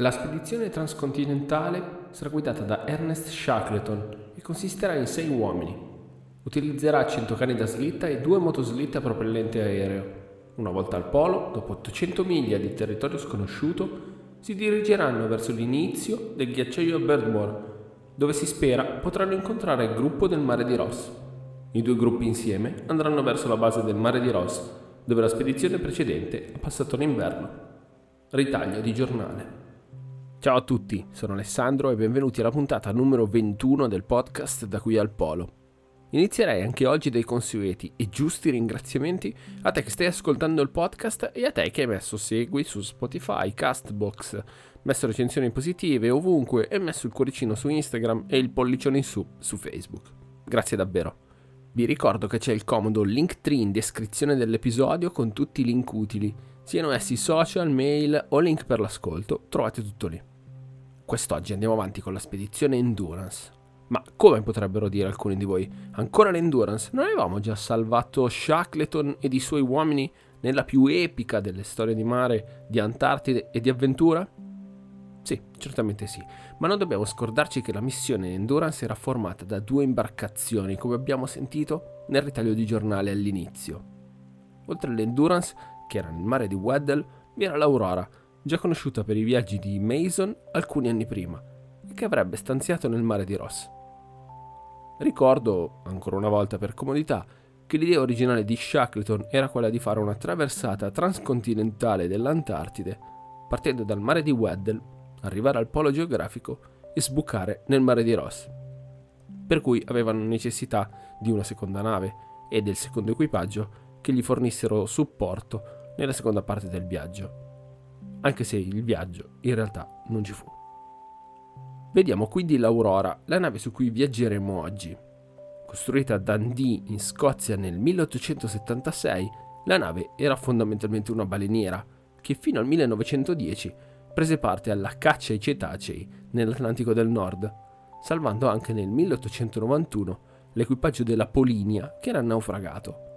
La spedizione transcontinentale sarà guidata da Ernest Shackleton e consisterà in sei uomini. Utilizzerà 100 cani da slitta e due motoslitte a propellente aereo. Una volta al polo, dopo 800 miglia di territorio sconosciuto, si dirigeranno verso l'inizio del ghiacciaio Birdmore, dove si spera potranno incontrare il gruppo del mare di Ross. I due gruppi insieme andranno verso la base del mare di Ross, dove la spedizione precedente ha passato l'inverno. Ritaglio di giornale. Ciao a tutti, sono Alessandro e benvenuti alla puntata numero 21 del podcast Da qui al Polo. Inizierei anche oggi dei consueti e giusti ringraziamenti a te che stai ascoltando il podcast e a te che hai messo segui su Spotify, Castbox, messo recensioni positive ovunque e messo il cuoricino su Instagram e il pollicione in su su Facebook. Grazie davvero. Vi ricordo che c'è il comodo Linktree in descrizione dell'episodio con tutti i link utili, siano essi social, mail o link per l'ascolto, trovate tutto lì. Quest'oggi andiamo avanti con la spedizione Endurance. Ma come potrebbero dire alcuni di voi? Ancora l'Endurance? Non avevamo già salvato Shackleton ed i suoi uomini nella più epica delle storie di mare, di Antartide e di avventura? Sì, certamente sì, ma non dobbiamo scordarci che la missione Endurance era formata da due imbarcazioni, come abbiamo sentito nel ritaglio di giornale all'inizio. Oltre all'Endurance, che era nel mare di Weddell, vi era l'Aurora, già conosciuta per i viaggi di Mason alcuni anni prima, e che avrebbe stanziato nel mare di Ross. Ricordo, ancora una volta per comodità, che l'idea originale di Shackleton era quella di fare una traversata transcontinentale dell'Antartide, partendo dal mare di Weddell, arrivare al polo geografico e sbucare nel mare di Ross. Per cui avevano necessità di una seconda nave e del secondo equipaggio che gli fornissero supporto nella seconda parte del viaggio anche se il viaggio in realtà non ci fu. Vediamo quindi l'Aurora, la nave su cui viaggeremo oggi. Costruita a Dundee in Scozia nel 1876, la nave era fondamentalmente una baleniera che fino al 1910 prese parte alla caccia ai cetacei nell'Atlantico del Nord, salvando anche nel 1891 l'equipaggio della Polinia che era naufragato.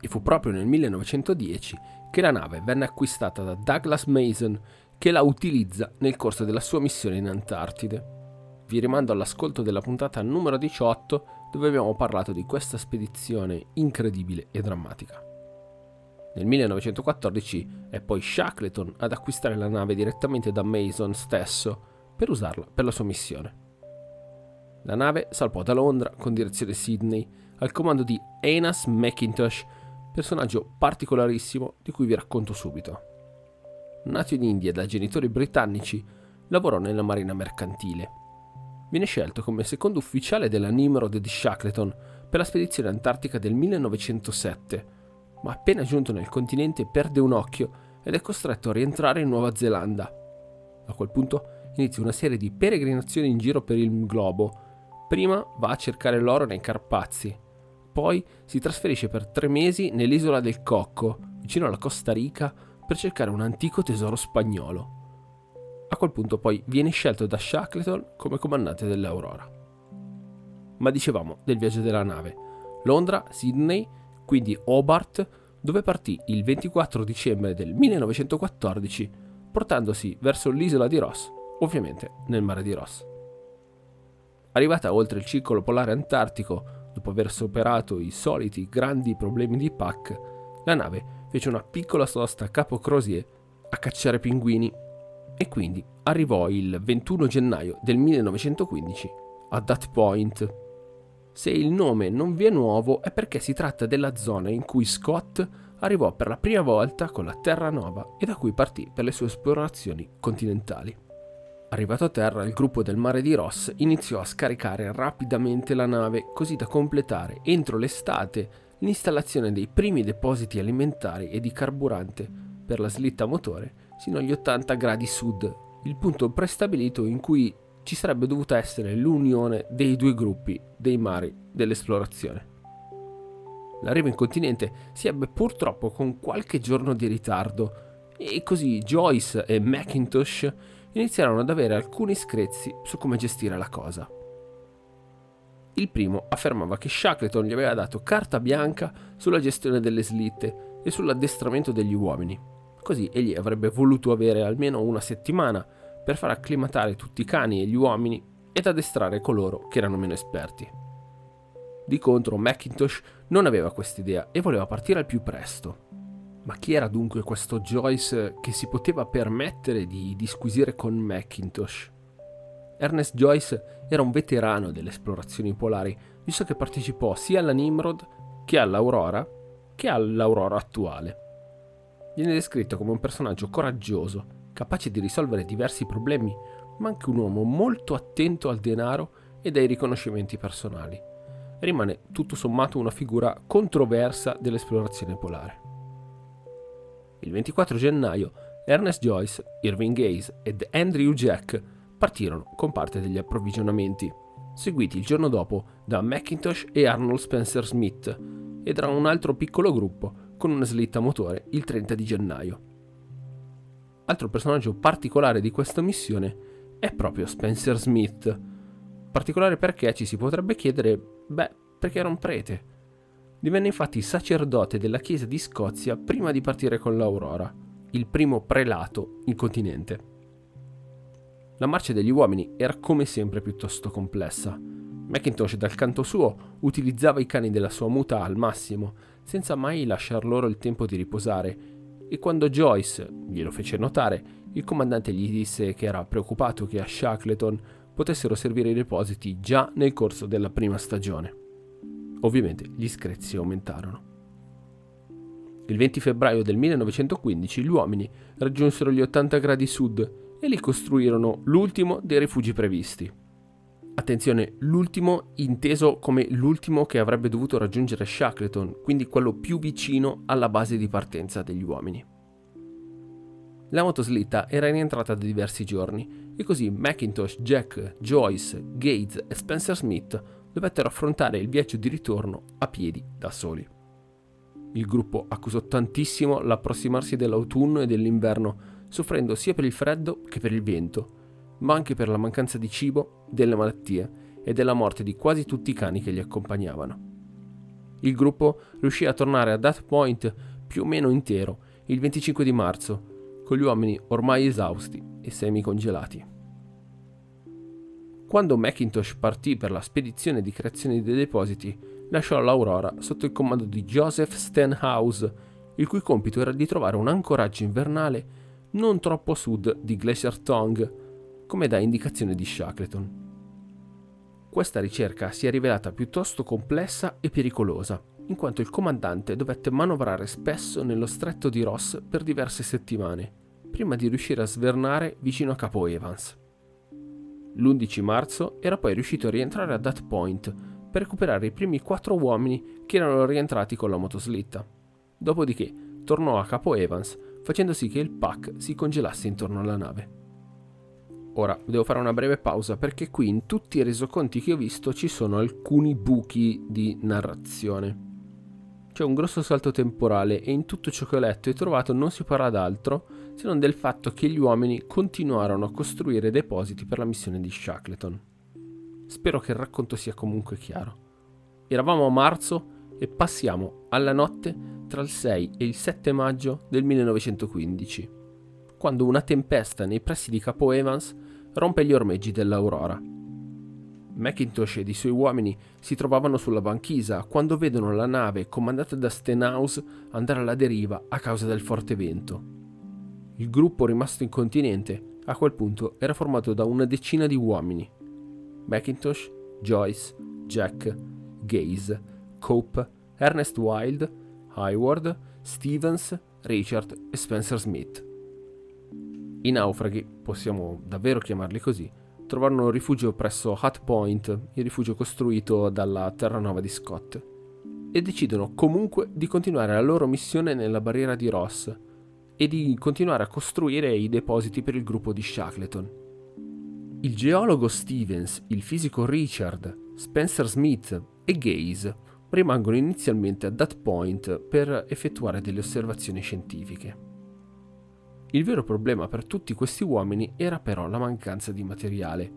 E fu proprio nel 1910 che la nave venne acquistata da Douglas Mason che la utilizza nel corso della sua missione in Antartide. Vi rimando all'ascolto della puntata numero 18 dove abbiamo parlato di questa spedizione incredibile e drammatica. Nel 1914 è poi Shackleton ad acquistare la nave direttamente da Mason stesso per usarla per la sua missione. La nave salpò da Londra con direzione Sydney al comando di Enas McIntosh personaggio particolarissimo di cui vi racconto subito. Nato in India da genitori britannici, lavorò nella marina mercantile. Viene scelto come secondo ufficiale della Nimrod di Shackleton per la spedizione antartica del 1907, ma appena giunto nel continente perde un occhio ed è costretto a rientrare in Nuova Zelanda. A quel punto inizia una serie di peregrinazioni in giro per il globo. Prima va a cercare l'oro nei Carpazi, poi si trasferisce per tre mesi nell'isola del Cocco, vicino alla Costa Rica, per cercare un antico tesoro spagnolo. A quel punto poi viene scelto da Shackleton come comandante dell'Aurora. Ma dicevamo del viaggio della nave. Londra, Sydney, quindi Hobart, dove partì il 24 dicembre del 1914, portandosi verso l'isola di Ross, ovviamente nel mare di Ross. Arrivata oltre il circolo polare antartico Dopo aver superato i soliti grandi problemi di Pac, la nave fece una piccola sosta a Capo Crozier a cacciare pinguini e quindi arrivò il 21 gennaio del 1915 a That Point. Se il nome non vi è nuovo è perché si tratta della zona in cui Scott arrivò per la prima volta con la Terra Nova e da cui partì per le sue esplorazioni continentali. Arrivato a terra, il gruppo del mare di Ross iniziò a scaricare rapidamente la nave così da completare entro l'estate l'installazione dei primi depositi alimentari e di carburante per la slitta motore sino agli 80 gradi sud, il punto prestabilito in cui ci sarebbe dovuta essere l'unione dei due gruppi dei mari dell'esplorazione. L'arrivo in continente si ebbe purtroppo con qualche giorno di ritardo e così Joyce e Macintosh iniziarono ad avere alcuni screzi su come gestire la cosa. Il primo affermava che Shackleton gli aveva dato carta bianca sulla gestione delle slitte e sull'addestramento degli uomini, Così egli avrebbe voluto avere almeno una settimana per far acclimatare tutti i cani e gli uomini ed addestrare coloro che erano meno esperti. Di contro, Macintosh non aveva quest'idea e voleva partire al più presto. Ma chi era dunque questo Joyce che si poteva permettere di disquisire con Macintosh? Ernest Joyce era un veterano delle esplorazioni polari, visto che partecipò sia alla Nimrod che all'Aurora che all'Aurora attuale. Viene descritto come un personaggio coraggioso, capace di risolvere diversi problemi, ma anche un uomo molto attento al denaro e ai riconoscimenti personali rimane tutto sommato una figura controversa dell'esplorazione polare. Il 24 gennaio Ernest Joyce, Irving Gaze ed Andrew Jack partirono con parte degli approvvigionamenti, seguiti il giorno dopo da Macintosh e Arnold Spencer Smith e da un altro piccolo gruppo con una slitta motore il 30 di gennaio. Altro personaggio particolare di questa missione è proprio Spencer Smith, particolare perché ci si potrebbe chiedere, beh, perché era un prete. Divenne infatti sacerdote della Chiesa di Scozia prima di partire con l'Aurora, il primo prelato in continente. La marcia degli uomini era come sempre piuttosto complessa. Macintosh dal canto suo utilizzava i cani della sua muta al massimo, senza mai lasciar loro il tempo di riposare, e quando Joyce glielo fece notare, il comandante gli disse che era preoccupato che a Shackleton potessero servire i depositi già nel corso della prima stagione. Ovviamente gli screzi aumentarono. Il 20 febbraio del 1915 gli uomini raggiunsero gli 80 gradi sud e lì costruirono l'ultimo dei rifugi previsti. Attenzione, l'ultimo inteso come l'ultimo che avrebbe dovuto raggiungere Shackleton, quindi quello più vicino alla base di partenza degli uomini. La motoslitta era in entrata da diversi giorni e così Macintosh, Jack, Joyce, Gates e Spencer Smith dovettero affrontare il viaggio di ritorno a piedi da soli. Il gruppo accusò tantissimo l'approssimarsi dell'autunno e dell'inverno, soffrendo sia per il freddo che per il vento, ma anche per la mancanza di cibo, delle malattie e della morte di quasi tutti i cani che li accompagnavano. Il gruppo riuscì a tornare a That Point più o meno intero il 25 di marzo con gli uomini ormai esausti e semicongelati. Quando Macintosh partì per la spedizione di creazione dei depositi, lasciò l'Aurora sotto il comando di Joseph Stenhouse, il cui compito era di trovare un ancoraggio invernale non troppo a sud di Glacier Tongue, come da indicazione di Shackleton. Questa ricerca si è rivelata piuttosto complessa e pericolosa, in quanto il comandante dovette manovrare spesso nello stretto di Ross per diverse settimane, prima di riuscire a svernare vicino a Capo Evans. L'11 marzo era poi riuscito a rientrare a That Point per recuperare i primi quattro uomini che erano rientrati con la motoslitta. Dopodiché tornò a Capo Evans facendo sì che il pack si congelasse intorno alla nave. Ora devo fare una breve pausa perché qui in tutti i resoconti che ho visto ci sono alcuni buchi di narrazione. C'è un grosso salto temporale e in tutto ciò che ho letto e trovato non si parla d'altro se non del fatto che gli uomini continuarono a costruire depositi per la missione di Shackleton. Spero che il racconto sia comunque chiaro. Eravamo a marzo e passiamo alla notte tra il 6 e il 7 maggio del 1915, quando una tempesta nei pressi di Capo Evans rompe gli ormeggi dell'Aurora. Macintosh ed i suoi uomini si trovavano sulla banchisa quando vedono la nave comandata da Stenhouse andare alla deriva a causa del forte vento. Il gruppo rimasto in continente a quel punto era formato da una decina di uomini. Macintosh, Joyce, Jack, Gaze, Cope, Ernest Wilde, Hayward, Stevens, Richard e Spencer Smith. I naufraghi, possiamo davvero chiamarli così, trovarono rifugio presso Hut Point, il rifugio costruito dalla terranova di Scott, e decidono comunque di continuare la loro missione nella barriera di Ross e di continuare a costruire i depositi per il gruppo di Shackleton. Il geologo Stevens, il fisico Richard, Spencer Smith e Gaze rimangono inizialmente a That Point per effettuare delle osservazioni scientifiche. Il vero problema per tutti questi uomini era però la mancanza di materiale.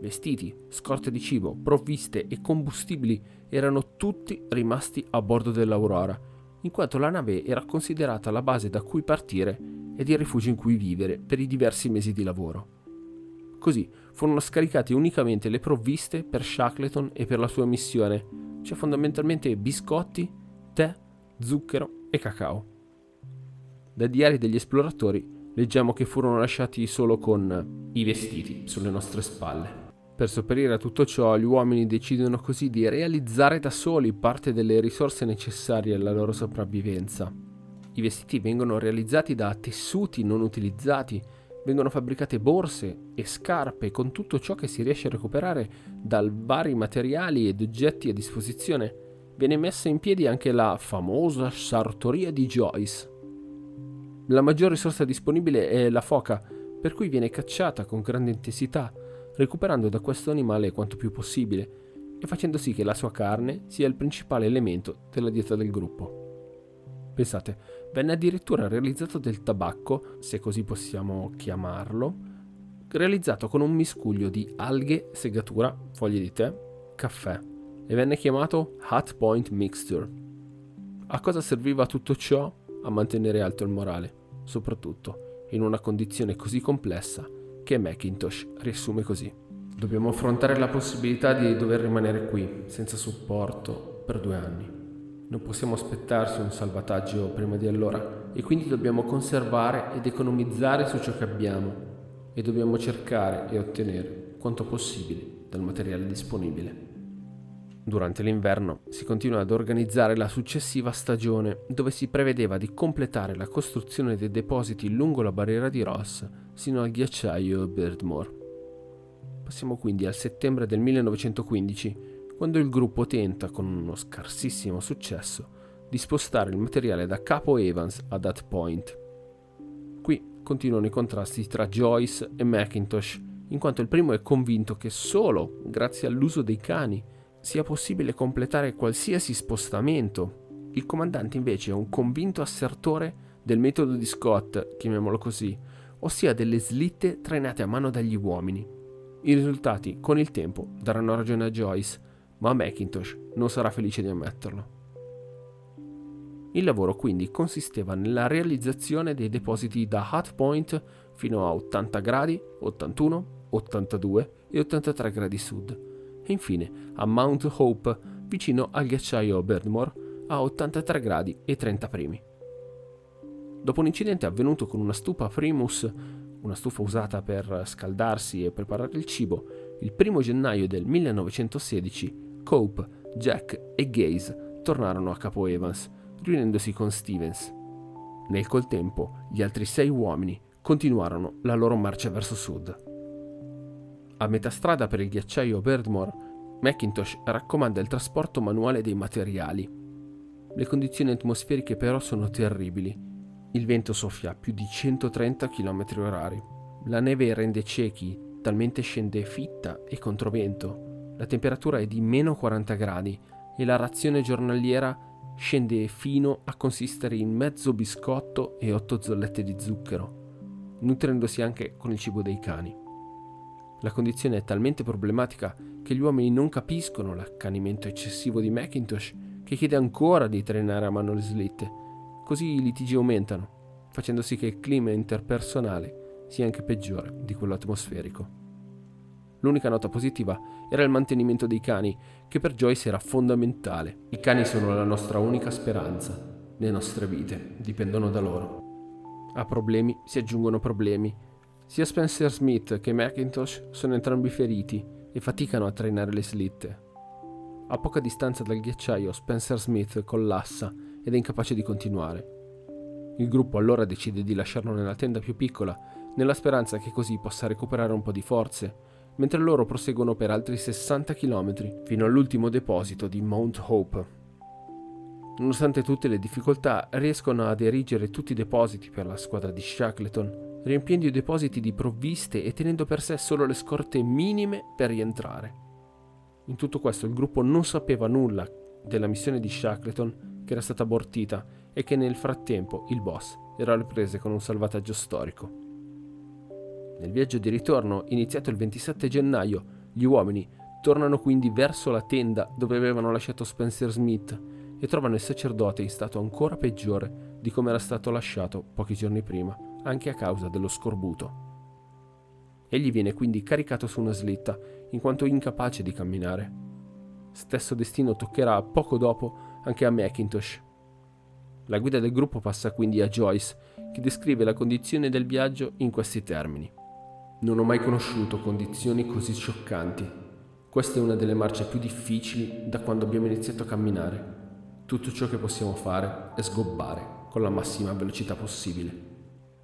Vestiti, scorte di cibo, provviste e combustibili erano tutti rimasti a bordo dell'Aurora, in quanto la nave era considerata la base da cui partire e di rifugio in cui vivere per i diversi mesi di lavoro. Così furono scaricate unicamente le provviste per Shackleton e per la sua missione, cioè fondamentalmente biscotti, tè, zucchero e cacao. Dai diari degli esploratori leggiamo che furono lasciati solo con i vestiti sulle nostre spalle. Per sopperire a tutto ciò, gli uomini decidono così di realizzare da soli parte delle risorse necessarie alla loro sopravvivenza. I vestiti vengono realizzati da tessuti non utilizzati, vengono fabbricate borse e scarpe con tutto ciò che si riesce a recuperare dai vari materiali ed oggetti a disposizione. Viene messa in piedi anche la famosa sartoria di Joyce. La maggior risorsa disponibile è la foca, per cui viene cacciata con grande intensità recuperando da questo animale quanto più possibile e facendo sì che la sua carne sia il principale elemento della dieta del gruppo. Pensate, venne addirittura realizzato del tabacco, se così possiamo chiamarlo, realizzato con un miscuglio di alghe, segatura, foglie di tè, caffè e venne chiamato Hot Point Mixture. A cosa serviva tutto ciò? A mantenere alto il morale, soprattutto in una condizione così complessa che Macintosh riassume così. Dobbiamo affrontare la possibilità di dover rimanere qui, senza supporto, per due anni. Non possiamo aspettarsi un salvataggio prima di allora e quindi dobbiamo conservare ed economizzare su ciò che abbiamo e dobbiamo cercare e ottenere quanto possibile dal materiale disponibile. Durante l'inverno si continua ad organizzare la successiva stagione, dove si prevedeva di completare la costruzione dei depositi lungo la barriera di Ross sino al ghiacciaio Birdmore. Passiamo quindi al settembre del 1915, quando il gruppo tenta, con uno scarsissimo successo, di spostare il materiale da Capo Evans a That Point. Qui continuano i contrasti tra Joyce e Macintosh, in quanto il primo è convinto che solo grazie all'uso dei cani sia possibile completare qualsiasi spostamento. Il comandante invece è un convinto assertore del metodo di Scott, chiamiamolo così, ossia delle slitte trainate a mano dagli uomini. I risultati, con il tempo, daranno ragione a Joyce, ma Macintosh non sarà felice di ammetterlo. Il lavoro quindi consisteva nella realizzazione dei depositi da Hot Point fino a 80 gradi, 81, 82 e 83 gradi sud infine a Mount Hope vicino al ghiacciaio Birdmore a 83 gradi e 30 primi. Dopo un incidente avvenuto con una stufa Primus, una stufa usata per scaldarsi e preparare il cibo, il primo gennaio del 1916 Cope, Jack e Gaze tornarono a Capo Evans, riunendosi con Stevens. Nel contempo, gli altri sei uomini continuarono la loro marcia verso sud. A metà strada per il ghiacciaio Birdmore, Macintosh raccomanda il trasporto manuale dei materiali. Le condizioni atmosferiche però sono terribili. Il vento soffia a più di 130 km/h. La neve rende ciechi, talmente scende fitta e controvento. La temperatura è di meno 40 gradi e la razione giornaliera scende fino a consistere in mezzo biscotto e 8 zollette di zucchero, nutrendosi anche con il cibo dei cani. La condizione è talmente problematica che gli uomini non capiscono l'accanimento eccessivo di Macintosh, che chiede ancora di trainare a mano le slitte. Così i litigi aumentano, facendo sì che il clima interpersonale sia anche peggiore di quello atmosferico. L'unica nota positiva era il mantenimento dei cani, che per Joyce era fondamentale. I cani sono la nostra unica speranza. Le nostre vite dipendono da loro. A problemi si aggiungono problemi sia Spencer Smith che Macintosh sono entrambi feriti e faticano a trainare le slitte. A poca distanza dal ghiacciaio Spencer Smith collassa ed è incapace di continuare. Il gruppo allora decide di lasciarlo nella tenda più piccola, nella speranza che così possa recuperare un po' di forze, mentre loro proseguono per altri 60 km fino all'ultimo deposito di Mount Hope. Nonostante tutte le difficoltà, riescono ad erigere tutti i depositi per la squadra di Shackleton riempiendo i depositi di provviste e tenendo per sé solo le scorte minime per rientrare. In tutto questo il gruppo non sapeva nulla della missione di Shackleton che era stata abortita e che nel frattempo il boss era alle prese con un salvataggio storico. Nel viaggio di ritorno, iniziato il 27 gennaio, gli uomini tornano quindi verso la tenda dove avevano lasciato Spencer Smith e trovano il sacerdote in stato ancora peggiore di come era stato lasciato pochi giorni prima anche a causa dello scorbuto. Egli viene quindi caricato su una slitta, in quanto incapace di camminare. Stesso destino toccherà poco dopo anche a Macintosh. La guida del gruppo passa quindi a Joyce, che descrive la condizione del viaggio in questi termini. Non ho mai conosciuto condizioni così scioccanti. Questa è una delle marce più difficili da quando abbiamo iniziato a camminare. Tutto ciò che possiamo fare è sgobbare con la massima velocità possibile.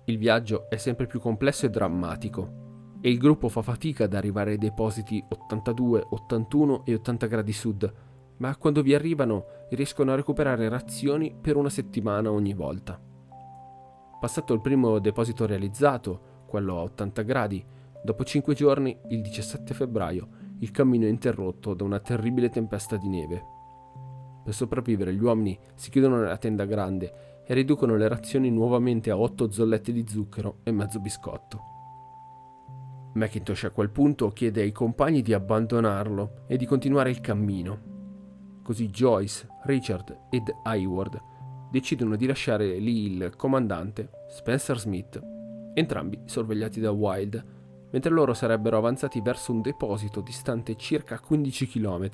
Il viaggio è sempre più complesso e drammatico e il gruppo fa fatica ad arrivare ai depositi 82, 81 e 80 gradi sud, ma quando vi arrivano riescono a recuperare razioni per una settimana ogni volta. Passato il primo deposito realizzato, quello a 80 gradi, dopo 5 giorni, il 17 febbraio, il cammino è interrotto da una terribile tempesta di neve. Per sopravvivere gli uomini si chiudono nella tenda grande e riducono le razioni nuovamente a 8 zollette di zucchero e mezzo biscotto. Macintosh a quel punto chiede ai compagni di abbandonarlo e di continuare il cammino. Così Joyce, Richard ed Hayward decidono di lasciare lì il comandante, Spencer Smith, entrambi sorvegliati da Wild, mentre loro sarebbero avanzati verso un deposito distante circa 15 km.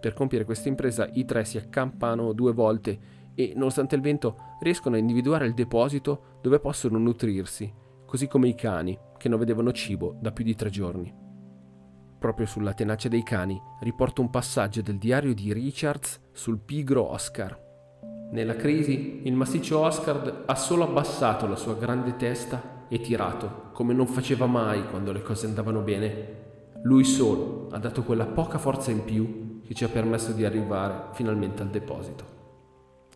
Per compiere questa impresa i tre si accampano due volte e, nonostante il vento, riescono a individuare il deposito dove possono nutrirsi, così come i cani, che non vedevano cibo da più di tre giorni. Proprio sulla tenacia dei cani riporto un passaggio del diario di Richards sul pigro Oscar. Nella crisi, il massiccio Oscar ha solo abbassato la sua grande testa e tirato, come non faceva mai quando le cose andavano bene. Lui solo ha dato quella poca forza in più che ci ha permesso di arrivare finalmente al deposito.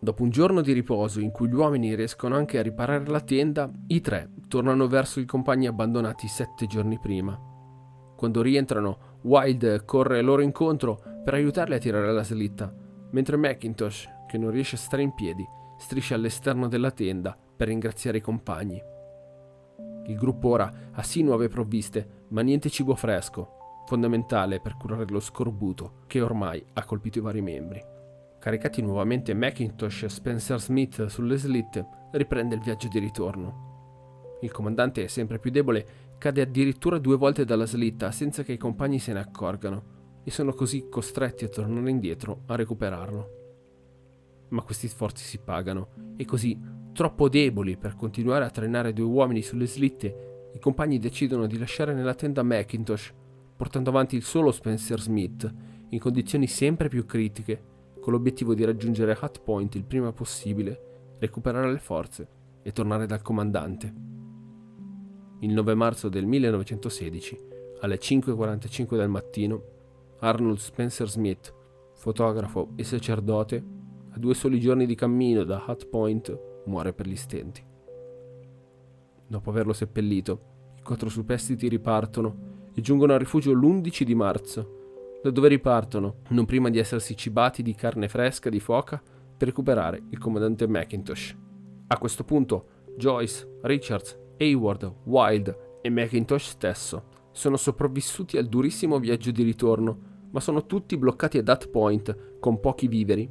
Dopo un giorno di riposo in cui gli uomini riescono anche a riparare la tenda, i tre tornano verso i compagni abbandonati sette giorni prima. Quando rientrano, Wild corre loro incontro per aiutarli a tirare la slitta, mentre Macintosh, che non riesce a stare in piedi, striscia all'esterno della tenda per ringraziare i compagni. Il gruppo ora ha sì nuove provviste, ma niente cibo fresco, fondamentale per curare lo scorbuto che ormai ha colpito i vari membri. Caricati nuovamente Macintosh e Spencer Smith sulle slitte, riprende il viaggio di ritorno. Il comandante sempre più debole, cade addirittura due volte dalla slitta senza che i compagni se ne accorgano e sono così costretti a tornare indietro a recuperarlo. Ma questi sforzi si pagano e così, troppo deboli per continuare a trainare due uomini sulle slitte, i compagni decidono di lasciare nella tenda Macintosh, portando avanti il solo Spencer Smith, in condizioni sempre più critiche con l'obiettivo di raggiungere Hut Point il prima possibile, recuperare le forze e tornare dal comandante. Il 9 marzo del 1916, alle 5.45 del mattino, Arnold Spencer Smith, fotografo e sacerdote, a due soli giorni di cammino da Hut Point, muore per gli stenti. Dopo averlo seppellito, i quattro superstiti ripartono e giungono al rifugio l'11 di marzo da dove ripartono, non prima di essersi cibati di carne fresca di foca per recuperare il comandante Macintosh. A questo punto Joyce, Richards, Hayward, Wild e Macintosh stesso sono sopravvissuti al durissimo viaggio di ritorno, ma sono tutti bloccati a Dat Point con pochi viveri.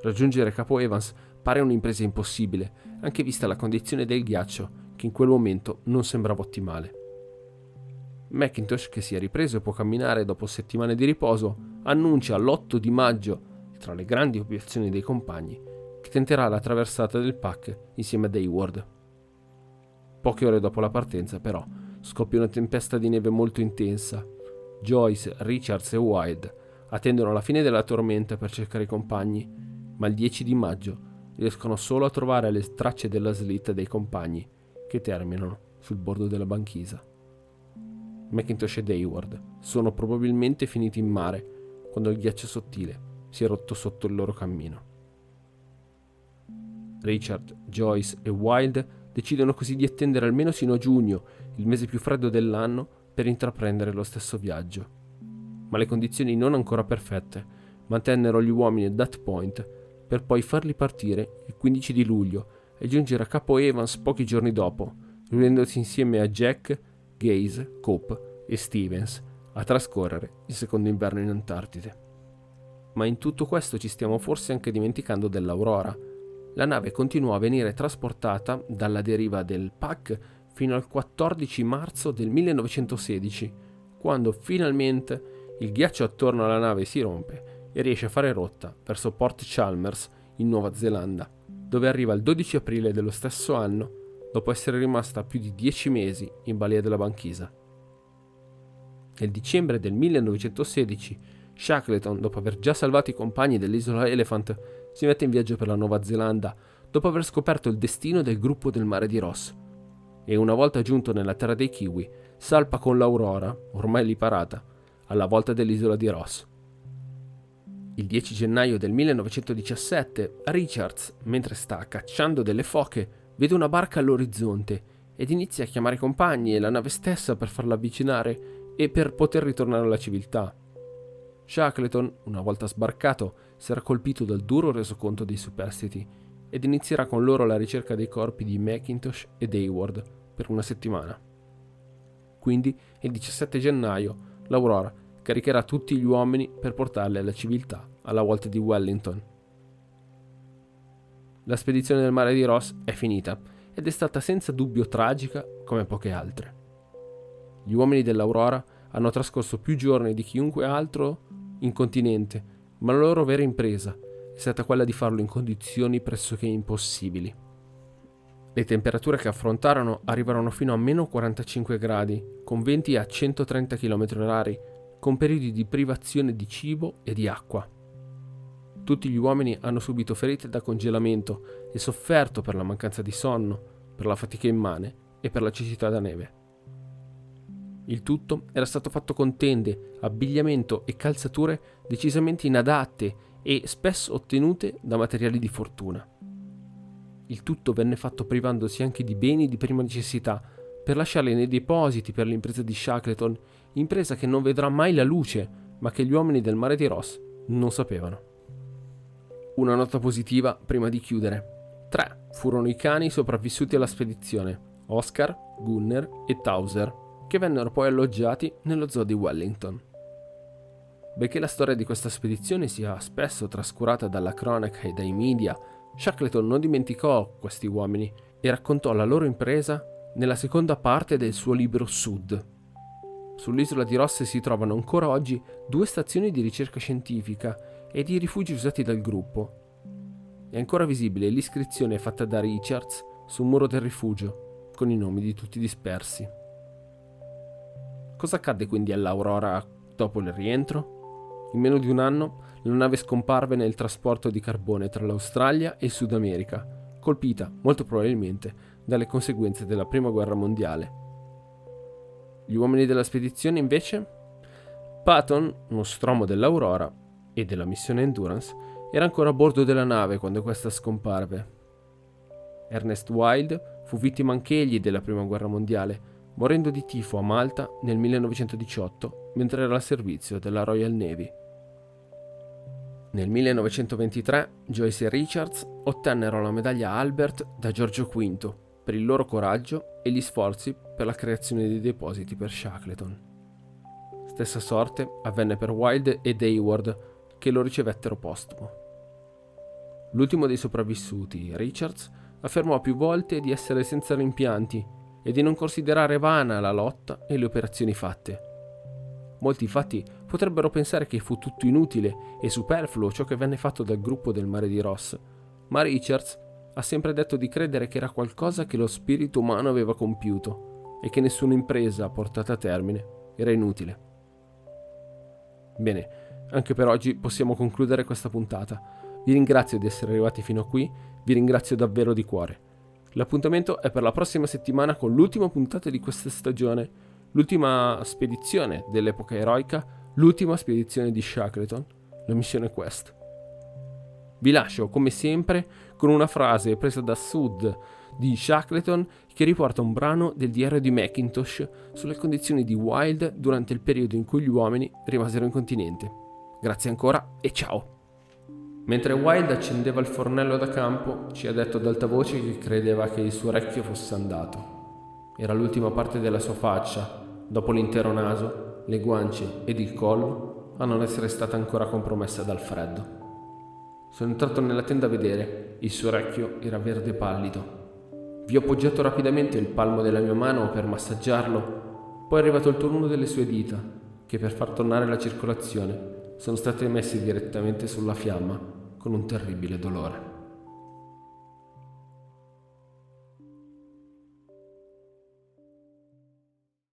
Raggiungere Capo Evans pare un'impresa impossibile, anche vista la condizione del ghiaccio, che in quel momento non sembrava ottimale. Macintosh, che si è ripreso e può camminare dopo settimane di riposo, annuncia l'8 di maggio, tra le grandi obiezioni dei compagni, che tenterà la traversata del pack insieme ad Hayward. Poche ore dopo la partenza, però, scoppia una tempesta di neve molto intensa. Joyce, Richards e Wild attendono la fine della tormenta per cercare i compagni, ma il 10 di maggio riescono solo a trovare le tracce della slitta dei compagni che terminano sul bordo della banchisa. Macintosh ed Hayward sono probabilmente finiti in mare quando il ghiaccio sottile si è rotto sotto il loro cammino. Richard, Joyce e Wild decidono così di attendere almeno sino a giugno, il mese più freddo dell'anno, per intraprendere lo stesso viaggio. Ma le condizioni non ancora perfette mantennero gli uomini a that point per poi farli partire il 15 di luglio e giungere a Capo Evans pochi giorni dopo, riunendosi insieme a Jack, Gaze, Cope e Stevens a trascorrere il secondo inverno in Antartide. Ma in tutto questo ci stiamo forse anche dimenticando dell'Aurora, la nave continuò a venire trasportata dalla deriva del PAC fino al 14 marzo del 1916, quando finalmente il ghiaccio attorno alla nave si rompe e riesce a fare rotta verso Port Chalmers in Nuova Zelanda, dove arriva il 12 aprile dello stesso anno, dopo essere rimasta più di 10 mesi in balia della banchisa. Nel dicembre del 1916, Shackleton, dopo aver già salvato i compagni dell'isola Elephant, si mette in viaggio per la Nuova Zelanda dopo aver scoperto il destino del gruppo del mare di Ross. E una volta giunto nella terra dei Kiwi, salpa con l'Aurora, ormai lì parata, alla volta dell'isola di Ross. Il 10 gennaio del 1917, Richards, mentre sta cacciando delle foche, vede una barca all'orizzonte ed inizia a chiamare i compagni e la nave stessa per farla avvicinare e per poter ritornare alla civiltà. Shackleton, una volta sbarcato, sarà colpito dal duro resoconto dei superstiti ed inizierà con loro la ricerca dei corpi di Macintosh ed Hayward per una settimana. Quindi, il 17 gennaio, l'Aurora caricherà tutti gli uomini per portarli alla civiltà alla volta di Wellington. La spedizione del mare di Ross è finita ed è stata senza dubbio tragica come poche altre. Gli uomini dell'Aurora hanno trascorso più giorni di chiunque altro in continente, ma la loro vera impresa è stata quella di farlo in condizioni pressoché impossibili. Le temperature che affrontarono arrivarono fino a meno 45 gradi, con venti a 130 km/h con periodi di privazione di cibo e di acqua. Tutti gli uomini hanno subito ferite da congelamento e sofferto per la mancanza di sonno, per la fatica immane e per la cecità da neve. Il tutto era stato fatto con tende, abbigliamento e calzature decisamente inadatte e spesso ottenute da materiali di fortuna. Il tutto venne fatto privandosi anche di beni di prima necessità per lasciarli nei depositi per l'impresa di Shackleton impresa che non vedrà mai la luce, ma che gli uomini del mare di Ross non sapevano. Una nota positiva prima di chiudere. Tre furono i cani sopravvissuti alla spedizione, Oscar, Gunner e Towser, che vennero poi alloggiati nello zoo di Wellington. Benché la storia di questa spedizione sia spesso trascurata dalla cronaca e dai media, Shackleton non dimenticò questi uomini e raccontò la loro impresa nella seconda parte del suo libro Sud, Sull'isola di Ross si trovano ancora oggi due stazioni di ricerca scientifica ed i rifugi usati dal gruppo. È ancora visibile l'iscrizione fatta da Richards sul muro del rifugio, con i nomi di tutti dispersi. Cosa accadde quindi all'Aurora dopo il rientro? In meno di un anno la nave scomparve nel trasporto di carbone tra l'Australia e il Sud America, colpita molto probabilmente dalle conseguenze della Prima Guerra Mondiale gli uomini della spedizione invece? Patton, nostromo dell'Aurora e della missione Endurance, era ancora a bordo della nave quando questa scomparve. Ernest Wilde fu vittima anch'egli della Prima Guerra Mondiale, morendo di tifo a Malta nel 1918 mentre era al servizio della Royal Navy. Nel 1923 Joyce e Richards ottennero la medaglia Albert da Giorgio V per il loro coraggio e gli sforzi per la creazione dei depositi per Shackleton. Stessa sorte avvenne per Wilde ed Hayward, che lo ricevettero postumo. L'ultimo dei sopravvissuti, Richards, affermò più volte di essere senza rimpianti e di non considerare vana la lotta e le operazioni fatte. Molti infatti potrebbero pensare che fu tutto inutile e superfluo ciò che venne fatto dal gruppo del mare di Ross, ma Richards ha sempre detto di credere che era qualcosa che lo spirito umano aveva compiuto e che nessuna impresa portata a termine era inutile. Bene, anche per oggi possiamo concludere questa puntata. Vi ringrazio di essere arrivati fino a qui, vi ringrazio davvero di cuore. L'appuntamento è per la prossima settimana con l'ultima puntata di questa stagione, l'ultima spedizione dell'epoca eroica, l'ultima spedizione di Shackleton, la missione Quest. Vi lascio, come sempre, con una frase presa da Sud di Shackleton che riporta un brano del diario di Macintosh sulle condizioni di Wild durante il periodo in cui gli uomini rimasero in continente. Grazie ancora e ciao. Mentre Wild accendeva il fornello da campo, ci ha detto ad alta voce che credeva che il suo orecchio fosse andato. Era l'ultima parte della sua faccia, dopo l'intero naso, le guance ed il collo, a non essere stata ancora compromessa dal freddo. Sono entrato nella tenda a vedere, il suo orecchio era verde pallido. Vi ho appoggiato rapidamente il palmo della mia mano per massaggiarlo, poi è arrivato il turno delle sue dita, che per far tornare la circolazione sono stati messi direttamente sulla fiamma con un terribile dolore.